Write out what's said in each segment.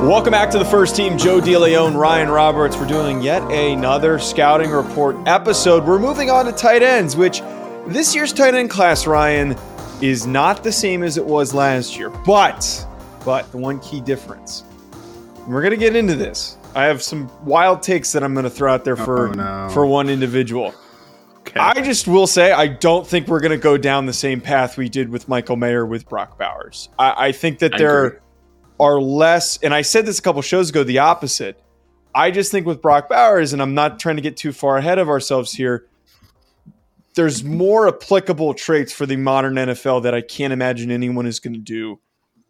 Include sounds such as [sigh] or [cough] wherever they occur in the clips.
Welcome back to the first team. Joe DeLeone, Ryan Roberts. We're doing yet another scouting report episode. We're moving on to tight ends, which this year's tight end class, Ryan, is not the same as it was last year. But, but the one key difference, we're gonna get into this. I have some wild takes that I'm gonna throw out there for Oh, no. for one individual. Okay. I just will say I don't think we're going to go down the same path we did with Michael Mayer with Brock Bowers. I, I think that I there agree. Are less, and I said this a couple shows ago, the opposite. I just think with Brock Bowers, and I'm not trying to get too far ahead of ourselves here, there's more applicable traits for the modern NFL that I can't imagine anyone is going to do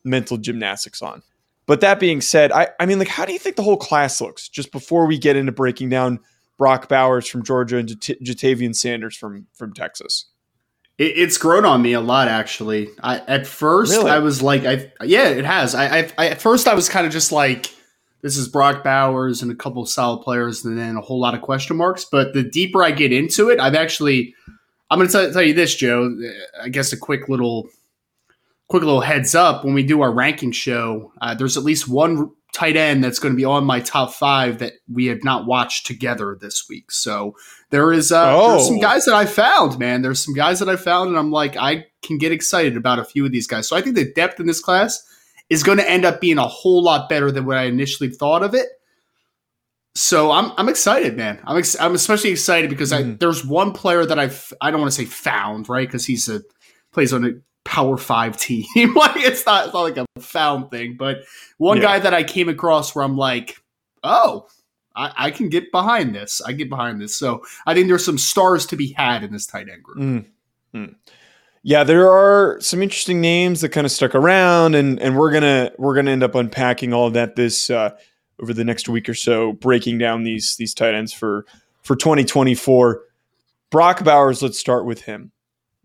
mental gymnastics on. But that being said, I, I mean, like, how do you think the whole class looks just before we get into breaking down Brock Bowers from Georgia and Ja'Tavion Sanders from from Texas? It, it's grown on me a lot, actually. I at first Really? I was like, I yeah, it has. I, I, I at first I was kind of just like, this is Brock Bowers and a couple of solid players, and then a whole lot of question marks. But the deeper I get into it, I've actually, I'm going to tell, tell you this, Joe. I guess a quick little, quick little heads up when we do our ranking show. Uh, there's at least one tight end that's going to be on my top five that we have not watched together this week. So there is uh, there's some Oh. guys that I found, man. There's some guys that I found, and I'm like, I can get excited about a few of these guys. So I think the depth in this class is going to end up being a whole lot better than what I initially thought of it. So I'm I'm excited, man. I'm ex- I'm especially excited because I, Mhm. there's one player that I've I don't want to say found right because he's a plays on a Power Five team. [laughs] like it's not it's not like a found thing, but one Yeah. guy that I came across where I'm like, oh, I, I can get behind this. I get behind this. So I think there's some stars to be had in this tight end group. Mm, mm. Yeah, there are some interesting names that kind of stuck around, and and we're gonna we're gonna end up unpacking all of that this uh, over the next week or so, breaking down these these tight ends for for 2024. Brock Bowers, let's start with him.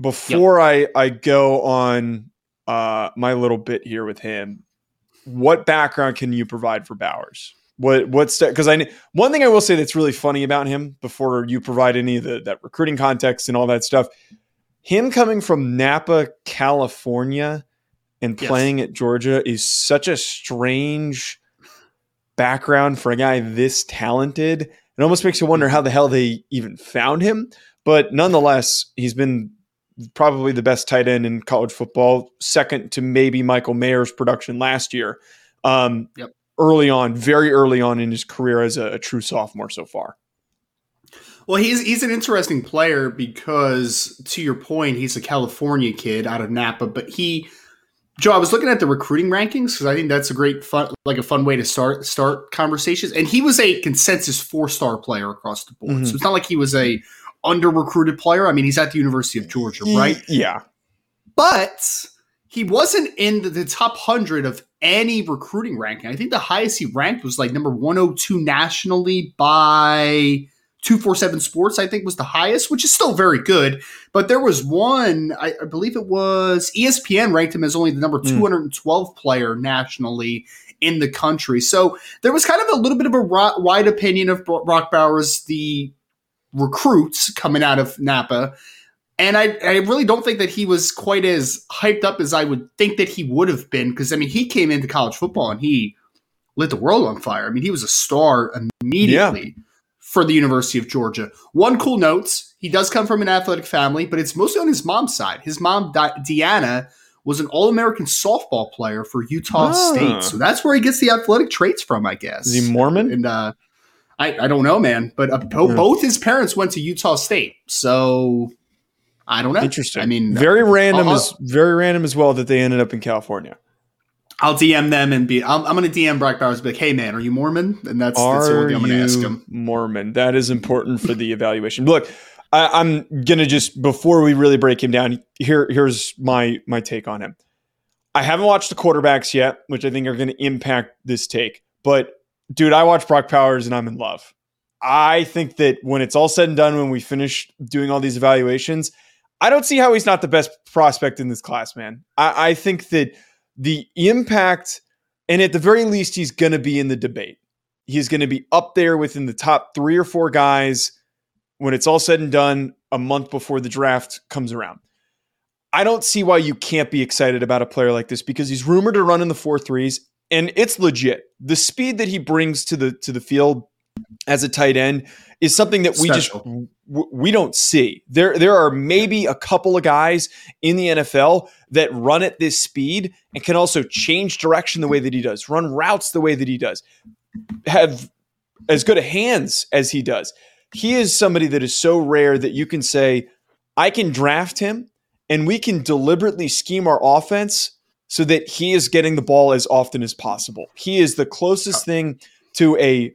Before I I go on uh, my little bit here with him, what background can you provide for Bowers? What what's because I one thing I will say that's really funny about him before you provide any of the that recruiting context and all that stuff him coming from Napa, California, and Yes. playing at Georgia is such a strange background for a guy this talented. It almost makes you wonder how the hell they even found him. But nonetheless, he's been probably the best tight end in college football, second to maybe Michael Mayer's production last year. Um, Yep. Early on, very early on in his career as a, a true sophomore so far. Well, he's he's an interesting player because, to your point, he's a California kid out of Napa. But he, Joe, I was looking at the recruiting rankings because I think that's a great fun, like a fun way to start start conversations. And he was a consensus four star player across the board. Mhm. So it's not like he was a under recruited player. I mean, he's at the University of Georgia, right? Yeah. but he wasn't in the, the top 100 of any recruiting ranking. I think the highest he ranked was like number 102 nationally by 247 Sports, I think was the highest, which is still very good. But there was one, I, I believe it was ESPN ranked him as only the number Mm. 212 player nationally in the country. So there was kind of a little bit of a wide opinion of Bro- Brock Bowers, the recruits coming out of Napa. And I, I really don't think that he was quite as hyped up as I would think that he would have been. Because, I mean, he came into college football and he lit the world on fire. I mean, he was a star immediately for the University of Georgia. One cool note he does come from an athletic family, but it's mostly on his mom's side. His mom, Deanna, was an All American softball player for Utah Ah. State. So that's where he gets the athletic traits from, I guess. Is he Mormon? And uh, I, I don't know, man. But uh, bo- Yeah. both his parents went to Utah State. So I don't know. Interesting. I mean, very random I'll- as very random as well that they ended up in California. I'll DM them and be. I'm, I'm going to DM Brock Bowers. Be like, hey man, are you Mormon? And that's, that's the Are only thing I'm going to ask him. Mormon? That is important for the evaluation. Look, I, I'm gonna just before we really break him down. Here, here's my my take on him. I haven't watched the quarterbacks yet, which I think are going to impact this take. But dude, I watch Brock Bowers and I'm in love. I think that when it's all said and done, when we finish doing all these evaluations, I don't see how he's not the best prospect in this class, man. I, I think that the impact, and at the very least, he's going to be in the debate. He's going to be up there within the top three or four guys when it's all said and done a month before the draft comes around. I don't see why you can't be excited about a player like this because he's rumored to run in the four threes, and it's legit. The speed that he brings to the to the field as a tight end is something that we Special. just w- we don't see. There there are maybe a couple of guys in the NFL that run at this speed and can also change direction the way that he does, run routes the way that he does, have as good a hands as he does. He is somebody that is so rare that you can say I can draft him and we can deliberately scheme our offense so that he is getting the ball as often as possible. He is the closest oh. thing to a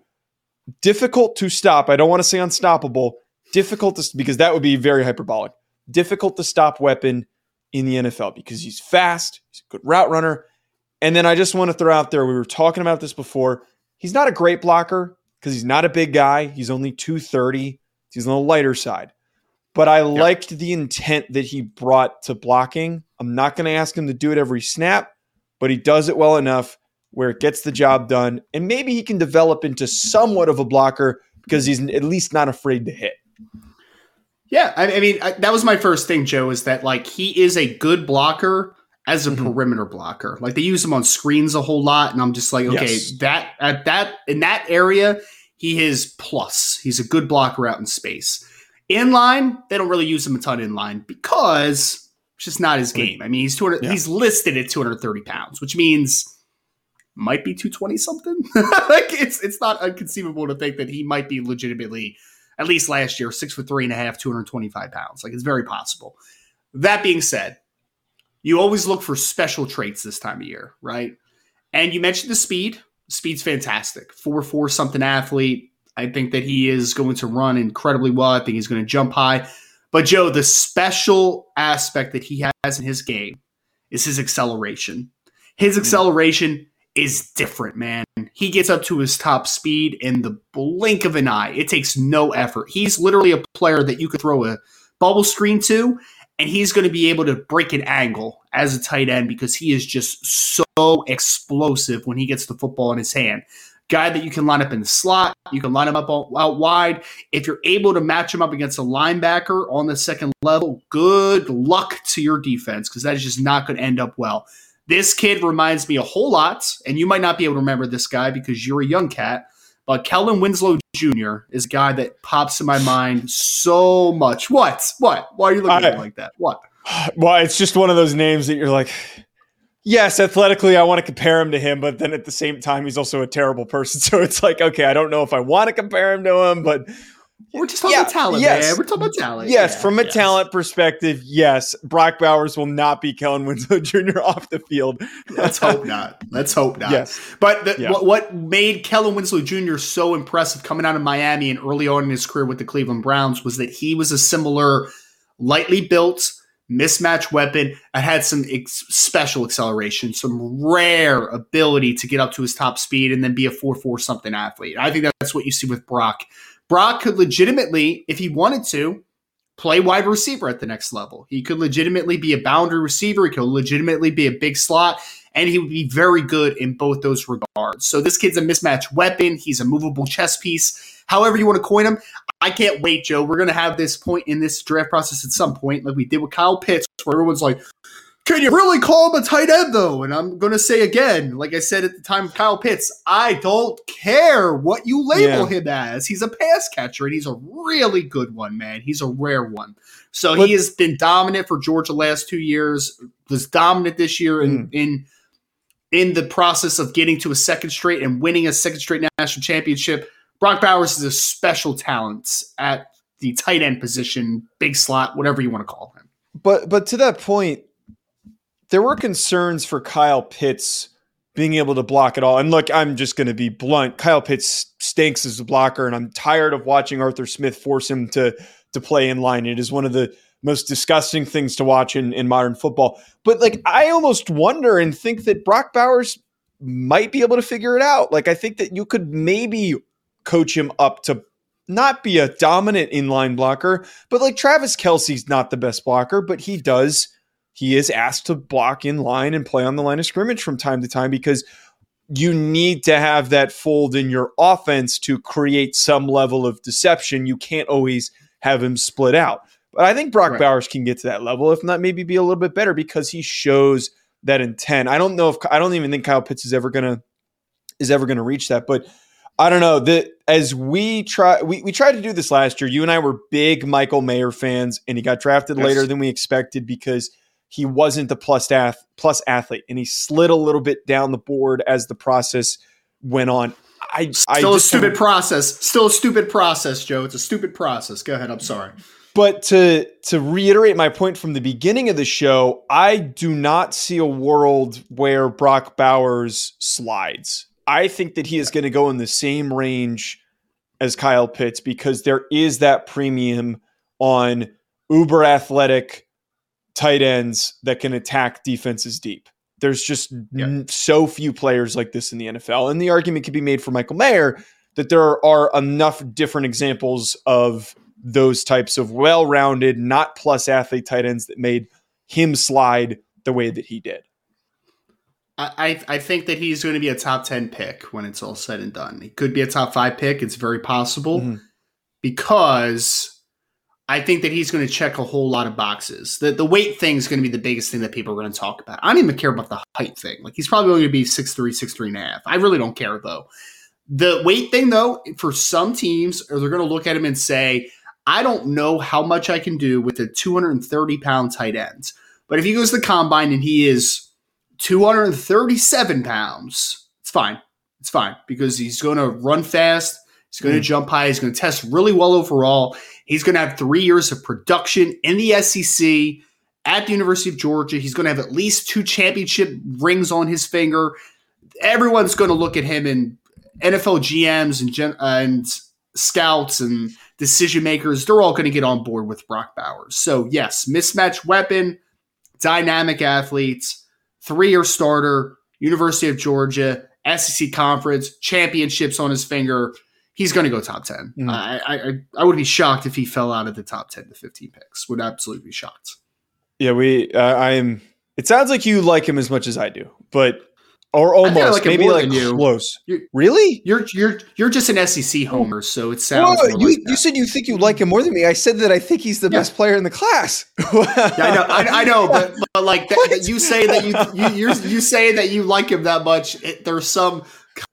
difficult to stop. I don't want to say unstoppable. Difficult to because that would be very hyperbolic. Difficult to stop weapon in the NFL because he's fast, he's a good route runner. And then I just want to throw out there we were talking about this before. He's not a great blocker because he's not a big guy. He's only 230. He's on the lighter side. But I liked the intent that he brought to blocking. I'm not going to ask him to do it every snap, but he does it well enough where it gets the job done. And maybe he can develop into somewhat of a blocker because he's at least not afraid to hit. Yeah, I, I mean I, that was my first thing, Joe. Is that like he is a good blocker as a mm-hmm. perimeter blocker. Like they use him on screens a whole lot, and I'm just like, okay, yes. that at that in that area, he is plus. He's a good blocker out in space. In line, they don't really use him a ton in line because it's just not his game. I mean, he's 200, yeah. he's listed at 230 pounds, which means might be 220 something. [laughs] like it's it's not inconceivable to think that he might be legitimately, at least last year, six foot three and a half, 225 pounds. Like it's very possible. That being said, you always look for special traits this time of year, right? And you mentioned the speed. Speed's fantastic. Four four something athlete. I think that he is going to run incredibly well. I think he's going to jump high. But Joe, the special aspect that he has in his game is his acceleration. His hmm. acceleration is different, man. He gets up to his top speed in the blink of an eye. It takes no effort. He's literally a player that you could throw a bubble screen to, and he's going to be able to break an angle as a tight end because he is just so explosive when he gets the football in his hand. Guy that you can line up in the slot, you can line him up out wide. If you're able to match him up against a linebacker on the second level, good luck to your defense because that is just not going to end up well. This kid reminds me a whole lot, and you might not be able to remember this guy because you're a young cat, but Kellen Winslow Jr. is a guy that pops in my mind so much. What? What? Why are you looking I, at me like that? What? [sighs] Well, it's just one of those names that you're like, yes, athletically, I want to compare him to him, but then at the same time, he's also a terrible person. [laughs] So it's like, okay, I don't know if I want to compare him to him, but we're just talking yeah, about talent, yes. man. We're talking about talent. Yes, yeah, from a yes. talent perspective, yes, Brock Bowers will not be Kellen Winslow [laughs] Jr. off the field. Let's hope [laughs] not. Let's hope not. Yes. But the, yeah. what, what made Kellen Winslow Jr. so impressive coming out of Miami and early on in his career with the Cleveland Browns was that he was a similar, lightly built, mismatch weapon and had some ex- special acceleration, some rare ability to get up to his top speed and then be a 4 4 something athlete. I think that's what you see with Brock Brock could legitimately, if he wanted to, play wide receiver at the next level. He could legitimately be a boundary receiver. He could legitimately be a big slot, and he would be very good in both those regards. So this kid's a mismatch weapon. He's a movable chess piece. However you want to coin him. I can't wait, Joe. We're going to have this point in this draft process at some point, like we did with Kyle Pitts, where everyone's like, can you really call him a tight end though? And I'm going to say again, like I said at the time of Kyle Pitts, I don't care what you label yeah. him as. He's a pass catcher and he's a really good one, man. He's a rare one. So but, he has been dominant for Georgia last two years. Was dominant this year in mm. in in the process of getting to a second straight and winning a second straight national championship. Brock Bowers is a special talent at the tight end position, big slot, whatever you want to call him. But but to that point, there were concerns for Kyle Pitts being able to block it all. And look, I'm just going to be blunt. Kyle Pitts stinks as a blocker, and I'm tired of watching Arthur Smith force him to to play in line. It is one of the most disgusting things to watch in, in modern football. But like, I almost wonder and think that Brock Bowers might be able to figure it out. Like, I think that you could maybe coach him up to not be a dominant inline blocker, but like Travis Kelce's not the best blocker, but he does. He is asked to block in line and play on the line of scrimmage from time to time because you need to have that fold in your offense to create some level of deception. You can't always have him split out. But I think Brock right. Bowers can get to that level, if not maybe be a little bit better because he shows that intent. I don't know if I don't even think Kyle Pitts is ever gonna is ever gonna reach that, but I don't know that as we try we, we tried to do this last year. You and I were big Michael Mayer fans, and he got drafted yes. later than we expected because he wasn't the plus ath- plus athlete, and he slid a little bit down the board as the process went on. I still I a stupid process. Still a stupid process, Joe. It's a stupid process. Go ahead. I'm sorry. But to to reiterate my point from the beginning of the show, I do not see a world where Brock Bowers slides. I think that he is going to go in the same range as Kyle Pitts because there is that premium on uber athletic tight ends that can attack defenses deep. There's just yeah. n- so few players like this in the NFL. And the argument could be made for Michael Mayer that there are enough different examples of those types of well rounded, not plus athlete tight ends that made him slide the way that he did. I, I think that he's going to be a top 10 pick when it's all said and done. He could be a top five pick. It's very possible mm-hmm. because I think that he's going to check a whole lot of boxes. The, the weight thing is going to be the biggest thing that people are going to talk about. I don't even care about the height thing. Like he's probably going to be 6'3, 6'3 and a half. I really don't care though. The weight thing though, for some teams, they're going to look at him and say, I don't know how much I can do with a 230 pound tight end. But if he goes to the combine and he is 237 pounds. It's fine. It's fine because he's going to run fast. He's going mm. to jump high. He's going to test really well overall. He's going to have three years of production in the SEC at the University of Georgia. He's going to have at least two championship rings on his finger. Everyone's going to look at him and NFL GMs and, gen- uh, and scouts and decision makers. They're all going to get on board with Brock Bowers. So, yes, mismatch weapon, dynamic athletes three year starter, University of Georgia, SEC conference, championships on his finger. He's going to go top 10. Mm. I, I, I would be shocked if he fell out of the top 10 to 15 picks. Would absolutely be shocked. Yeah, we, uh, I am. It sounds like you like him as much as I do, but or almost like maybe like you. close. You're, really? You're you're you're just an SEC hmm. homer, so it sounds. You, like you said you think you like him more than me. I said that I think he's the yeah. best player in the class. [laughs] yeah, I know, I, I know, but, but like that, you say that you you you say that you like him that much. It, there's some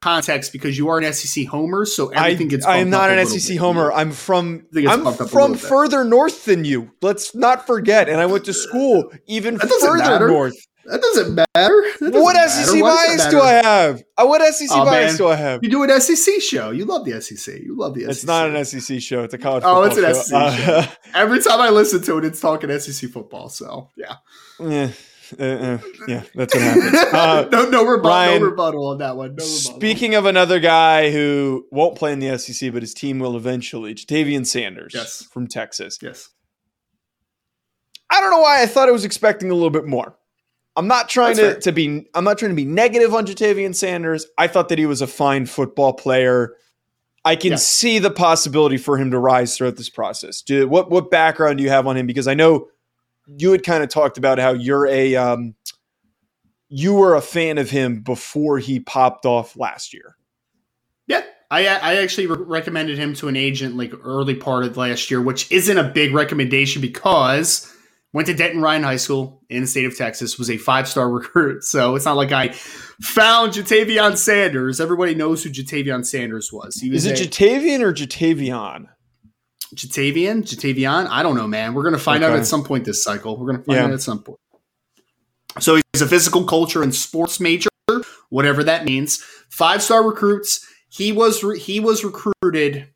context because you are an SEC homer, so everything I, gets. I am not an SEC bit. homer. I'm from I'm from further north than you. Let's not forget. And I went to school even further matter. north. That doesn't matter. That doesn't what matter. SEC bias do I have? Uh, what SEC oh, bias man. do I have? You do an SEC show. You love the SEC. You love the SEC. It's not an SEC show. It's a college. Football show. Oh, it's an show. SEC uh, show. [laughs] Every time I listen to it, it's talking SEC football. So yeah. Yeah. Uh, uh, yeah, that's what happens. [laughs] Uh, no, no, rebuttal, Ryan, no rebuttal on that one. No speaking of another guy who won't play in the SEC, but his team will eventually, Ja'Tavion Sanders yes. from Texas. Yes. I don't know why I thought I was expecting a little bit more. I'm not trying to, to be I'm not trying to be negative on Ja'Tavion Sanders. I thought that he was a fine football player. I can yeah. see the possibility for him to rise throughout this process. Do, what what background do you have on him? Because I know you had kind of talked about how you're a um, you were a fan of him before he popped off last year. Yeah, I I actually re- recommended him to an agent like early part of last year, which isn't a big recommendation because went to Denton Ryan High School in the state of Texas, was a five star [laughs] recruit. So it's not like I found Ja'Tavion Sanders. Everybody knows who Ja'Tavion Sanders was. He was Is it a, Ja'Tavion or Ja'Tavion? Ja'Tavion? Ja'Tavion? I don't know, man. We're going to find okay. out at some point this cycle. We're going to find yeah. out at some point. So he's a physical culture and sports major, whatever that means. Five star recruits. He was re- he was recruited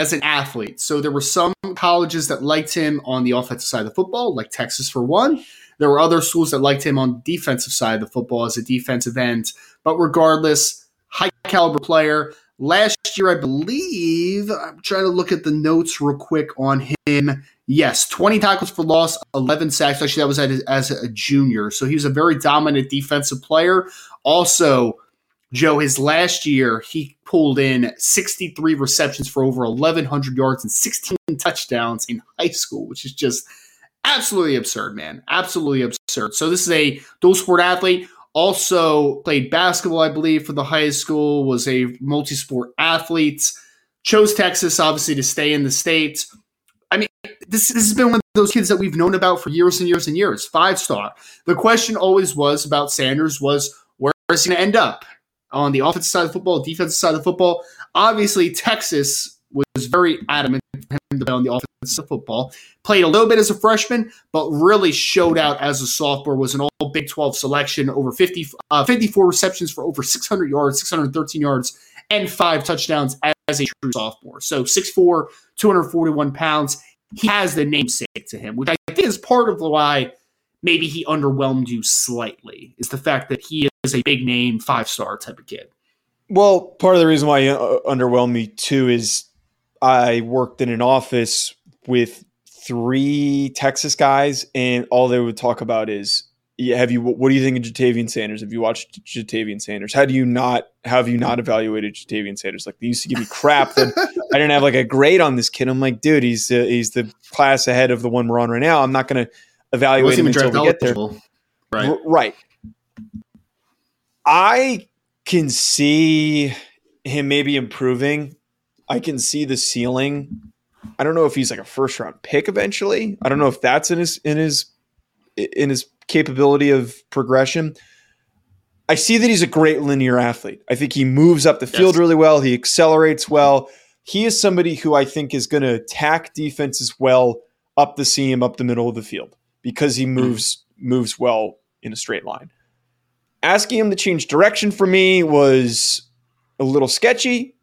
as an athlete. So there were some colleges that liked him on the offensive side of the football, like Texas for one. There were other schools that liked him on the defensive side of the football as a defensive end. But regardless, high caliber player. Last year, I believe, I'm trying to look at the notes real quick on him. Yes, 20 tackles for loss, 11 sacks. Actually, that was as a junior. So he was a very dominant defensive player. Also, Joe, his last year, he pulled in 63 receptions for over 1,100 yards and 16 touchdowns in high school, which is just absolutely absurd, man. Absolutely absurd. So this is a dual sport athlete. Also played basketball, I believe, for the high school. Was a multi-sport athlete. Chose Texas, obviously, to stay in the States. I mean, this, this has been one of those kids that we've known about for years and years and years. Five star. The question always was about Sanders was where is he going to end up on the offensive side of football, defensive side of football. Obviously, Texas was very adamant for him to play on the offensive football. Played a little bit as a freshman, but really showed out as a sophomore. Was an All Big 12 selection, over 50, uh, 54 receptions for over 600 yards, 613 yards, and five touchdowns as a true sophomore. So 6'4", 241 pounds. He has the namesake to him, which I think is part of why maybe he underwhelmed you slightly. Is the fact that he is a big name, five star type of kid. Well, part of the reason why he uh, underwhelmed me too is I worked in an office with three Texas guys, and all they would talk about is, "Have you? What do you think of Ja'Tavion Sanders? Have you watched Ja'Tavion Sanders? How do you not? Have you not evaluated Ja'Tavion Sanders? Like they used to give me crap that I didn't have like a grade on this kid. I'm like, dude, he's uh, he's the class ahead of the one we're on right now. I'm not going to evaluate him until we get there. Right, right. I can see him maybe improving. I can see the ceiling. I don't know if he's like a first round pick eventually. I don't know if that's in his in his in his capability of progression. I see that he's a great linear athlete. I think he moves up the field yes. really well. He accelerates well. He is somebody who I think is going to attack defenses well up the seam, up the middle of the field because he moves mm. moves well in a straight line asking him to change direction for me was a little sketchy.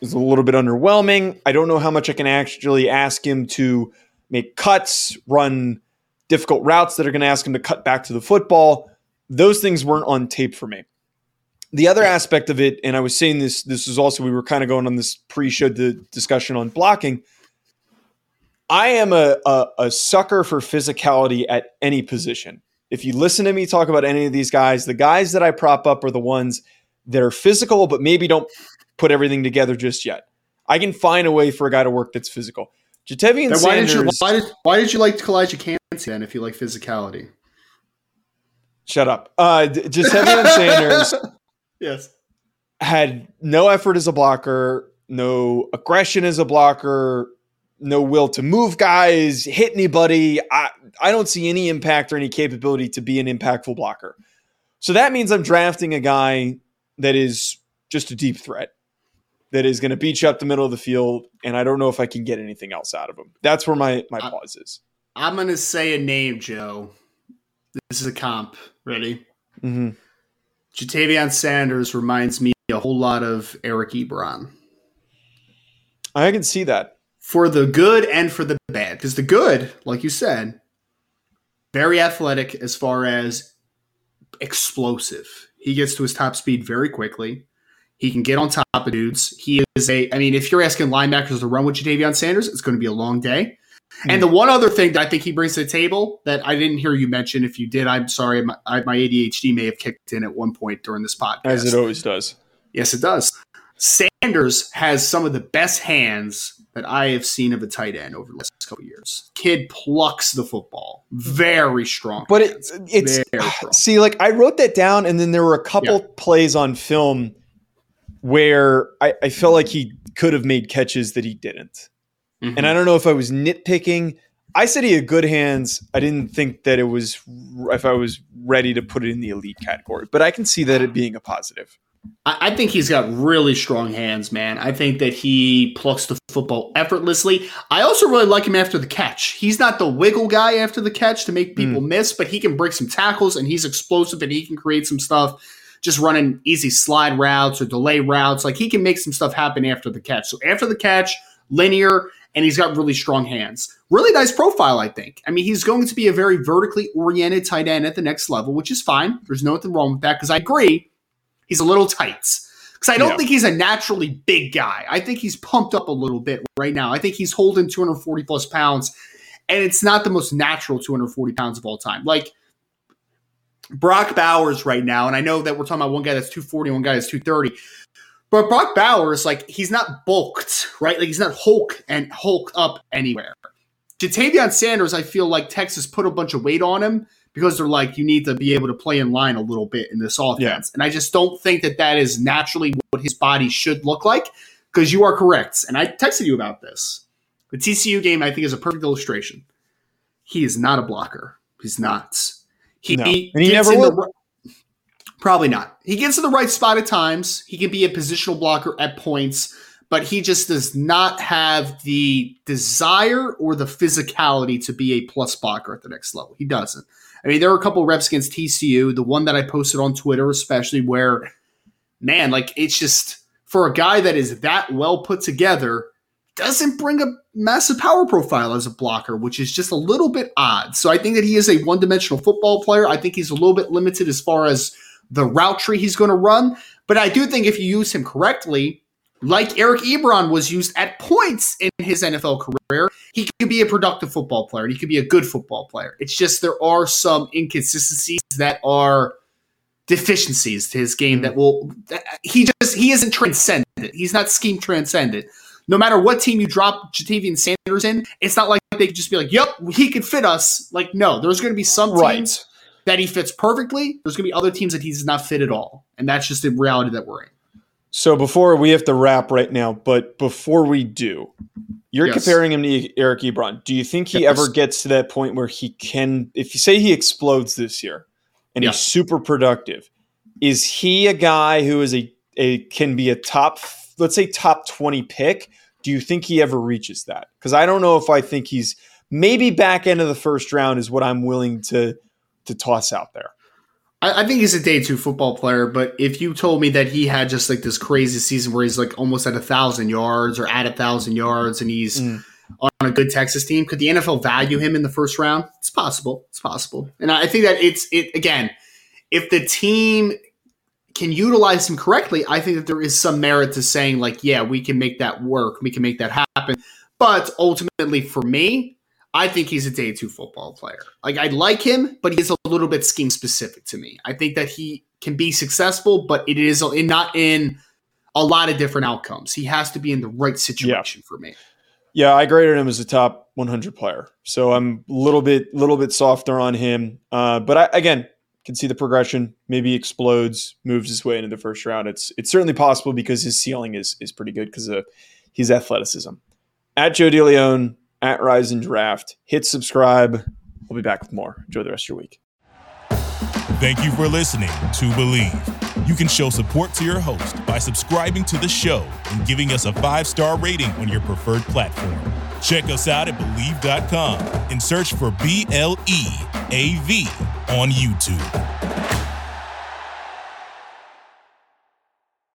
It was a little bit underwhelming. I don't know how much I can actually ask him to make cuts, run difficult routes that are going to ask him to cut back to the football. Those things weren't on tape for me. The other aspect of it, and I was saying this, this was also, we were kind of going on this pre show discussion on blocking. I am a, a, a sucker for physicality at any position if you listen to me talk about any of these guys, the guys that I prop up are the ones that are physical, but maybe don't put everything together just yet. I can find a way for a guy to work that's physical. Ja'Tavion why Sanders. Did you, why, did, why did you like Calijah Kancey then if you like physicality? Shut up. Uh, Ja'Tavion [laughs] Sanders yes. had no effort as a blocker, no aggression as a blocker, no will to move guys, hit anybody. I, I don't see any impact or any capability to be an impactful blocker. So that means I'm drafting a guy that is just a deep threat that is going to beat you up the middle of the field, and I don't know if I can get anything else out of him. That's where my my pause is. I'm going to say a name, Joe. This is a comp. Ready? Mm-hmm. Ja'Tavion Sanders reminds me a whole lot of Eric Ebron. I can see that for the good and for the bad. Because the good, like you said, very athletic as far as explosive. He gets to his top speed very quickly. He can get on top of dudes. He is a, I mean, if you're asking linebackers to run with Ja'Tavion Sanders, it's going to be a long day. Mm. And the one other thing that I think he brings to the table that I didn't hear you mention, if you did, I'm sorry, my, my ADHD may have kicked in at one point during this podcast. As it always does. Yes, it does. Sanders has some of the best hands that I have seen of a tight end over the last couple years. Kid plucks the football very strong. But it, it's [sighs] see, like I wrote that down, and then there were a couple yeah. plays on film where I, I, felt like he could have made catches that he didn't. Mm-hmm. And I don't know if I was nitpicking. I said he had good hands. I didn't think that it was if I was ready to put it in the elite category, but I can see that it being a positive. I, think he's got really strong hands, man. I think that he plucks the football effortlessly. I also really like him after the catch. He's not the wiggle guy after the catch to make people mm. miss, but he can break some tackles and he's explosive and he can create some stuff just running easy slide routes or delay routes. Like he can make some stuff happen after the catch. So after the catch, linear, and he's got really strong hands. Really nice profile, I think. I mean, he's going to be a very vertically oriented tight end at the next level, which is fine. There's nothing wrong with that because I agree He's a little tight. Because I don't yeah. think he's a naturally big guy. I think he's pumped up a little bit right now. I think he's holding 240 plus pounds, and it's not the most natural 240 pounds of all time. Like, Brock Bowers right now, and I know that we're talking about one guy that's 240, one guy that's 230. But Brock Bowers, like, he's not bulked, right? Like, he's not Hulk and Hulk up anywhere. Ja'Tavion Sanders, I feel like Texas put a bunch of weight on him because they're like, you need to be able to play in line a little bit in this offense. Yeah. And I just don't think that that is naturally what his body should look like because you are correct. And I texted you about this. The TCU game, I think, is a perfect illustration. He is not a blocker. He's not. He, no. and he never will. The, probably not. He gets in the right spot at times. He can be a positional blocker at points, but he just does not have the desire or the physicality to be a plus blocker at the next level. He doesn't. I mean, there were a couple reps against TCU, the one that I posted on Twitter, especially where, man, like it's just for a guy that is that well put together, doesn't bring a massive power profile as a blocker, which is just a little bit odd. So I think that he is a one dimensional football player. I think he's a little bit limited as far as the route tree he's going to run. But I do think if you use him correctly, like Eric Ebron was used at points in his NFL career, he could be a productive football player. He could be a good football player. It's just there are some inconsistencies that are deficiencies to his game that hmm. will he just he isn't transcendent. He's not scheme transcendent no matter what team you drop Ja'Tavion Sanders in, it's not like they could just be like, "Yep, he could fit us." Like, no, there's going to be some teams right. that he fits perfectly. There's going to be other teams that he does not fit at all, and that's just the reality that we're in. So before we have to wrap right now, but before we do, you're yes. comparing him to Eric Ebron. Do you think he yes. ever gets to that point where he can, if you say he explodes this year and he's super productive, is he a guy who is a, a can be a top let's say top 20 pick, do you think he ever reaches that? Because I don't know if I think he's maybe back end of the first round is what I'm willing to to toss out there. I, I think he's a day two football player, but if you told me that he had just like this crazy season where he's like almost at a thousand yards or at a thousand yards and he's mm. on a good Texas team, could the NFL value him in the first round? It's possible. It's possible. And I think that it's it again, if the team can utilize him correctly, I think that there is some merit to saying, like, yeah, we can make that work. We can make that happen. But ultimately, for me, I think he's a day two football player. Like, I like him, but he is a little bit scheme specific to me. I think that he can be successful, but it is in, not in a lot of different outcomes. He has to be in the right situation yeah. for me. Yeah, I graded him as a top 100 player, so I'm a little bit, little bit softer on him. Uh, but I, again, can see the progression. Maybe explodes, moves his way into the first round. It's it's certainly possible because his ceiling is is pretty good because of his athleticism. At Joe DeLeone, at Rise Draft, hit subscribe. We'll be back with more. Enjoy the rest of your week. Thank you for listening to Bleav. You can show support to your host by subscribing to the show and giving us a five star rating on your preferred platform. Check us out at Bleav.com and search for B L E A V on YouTube.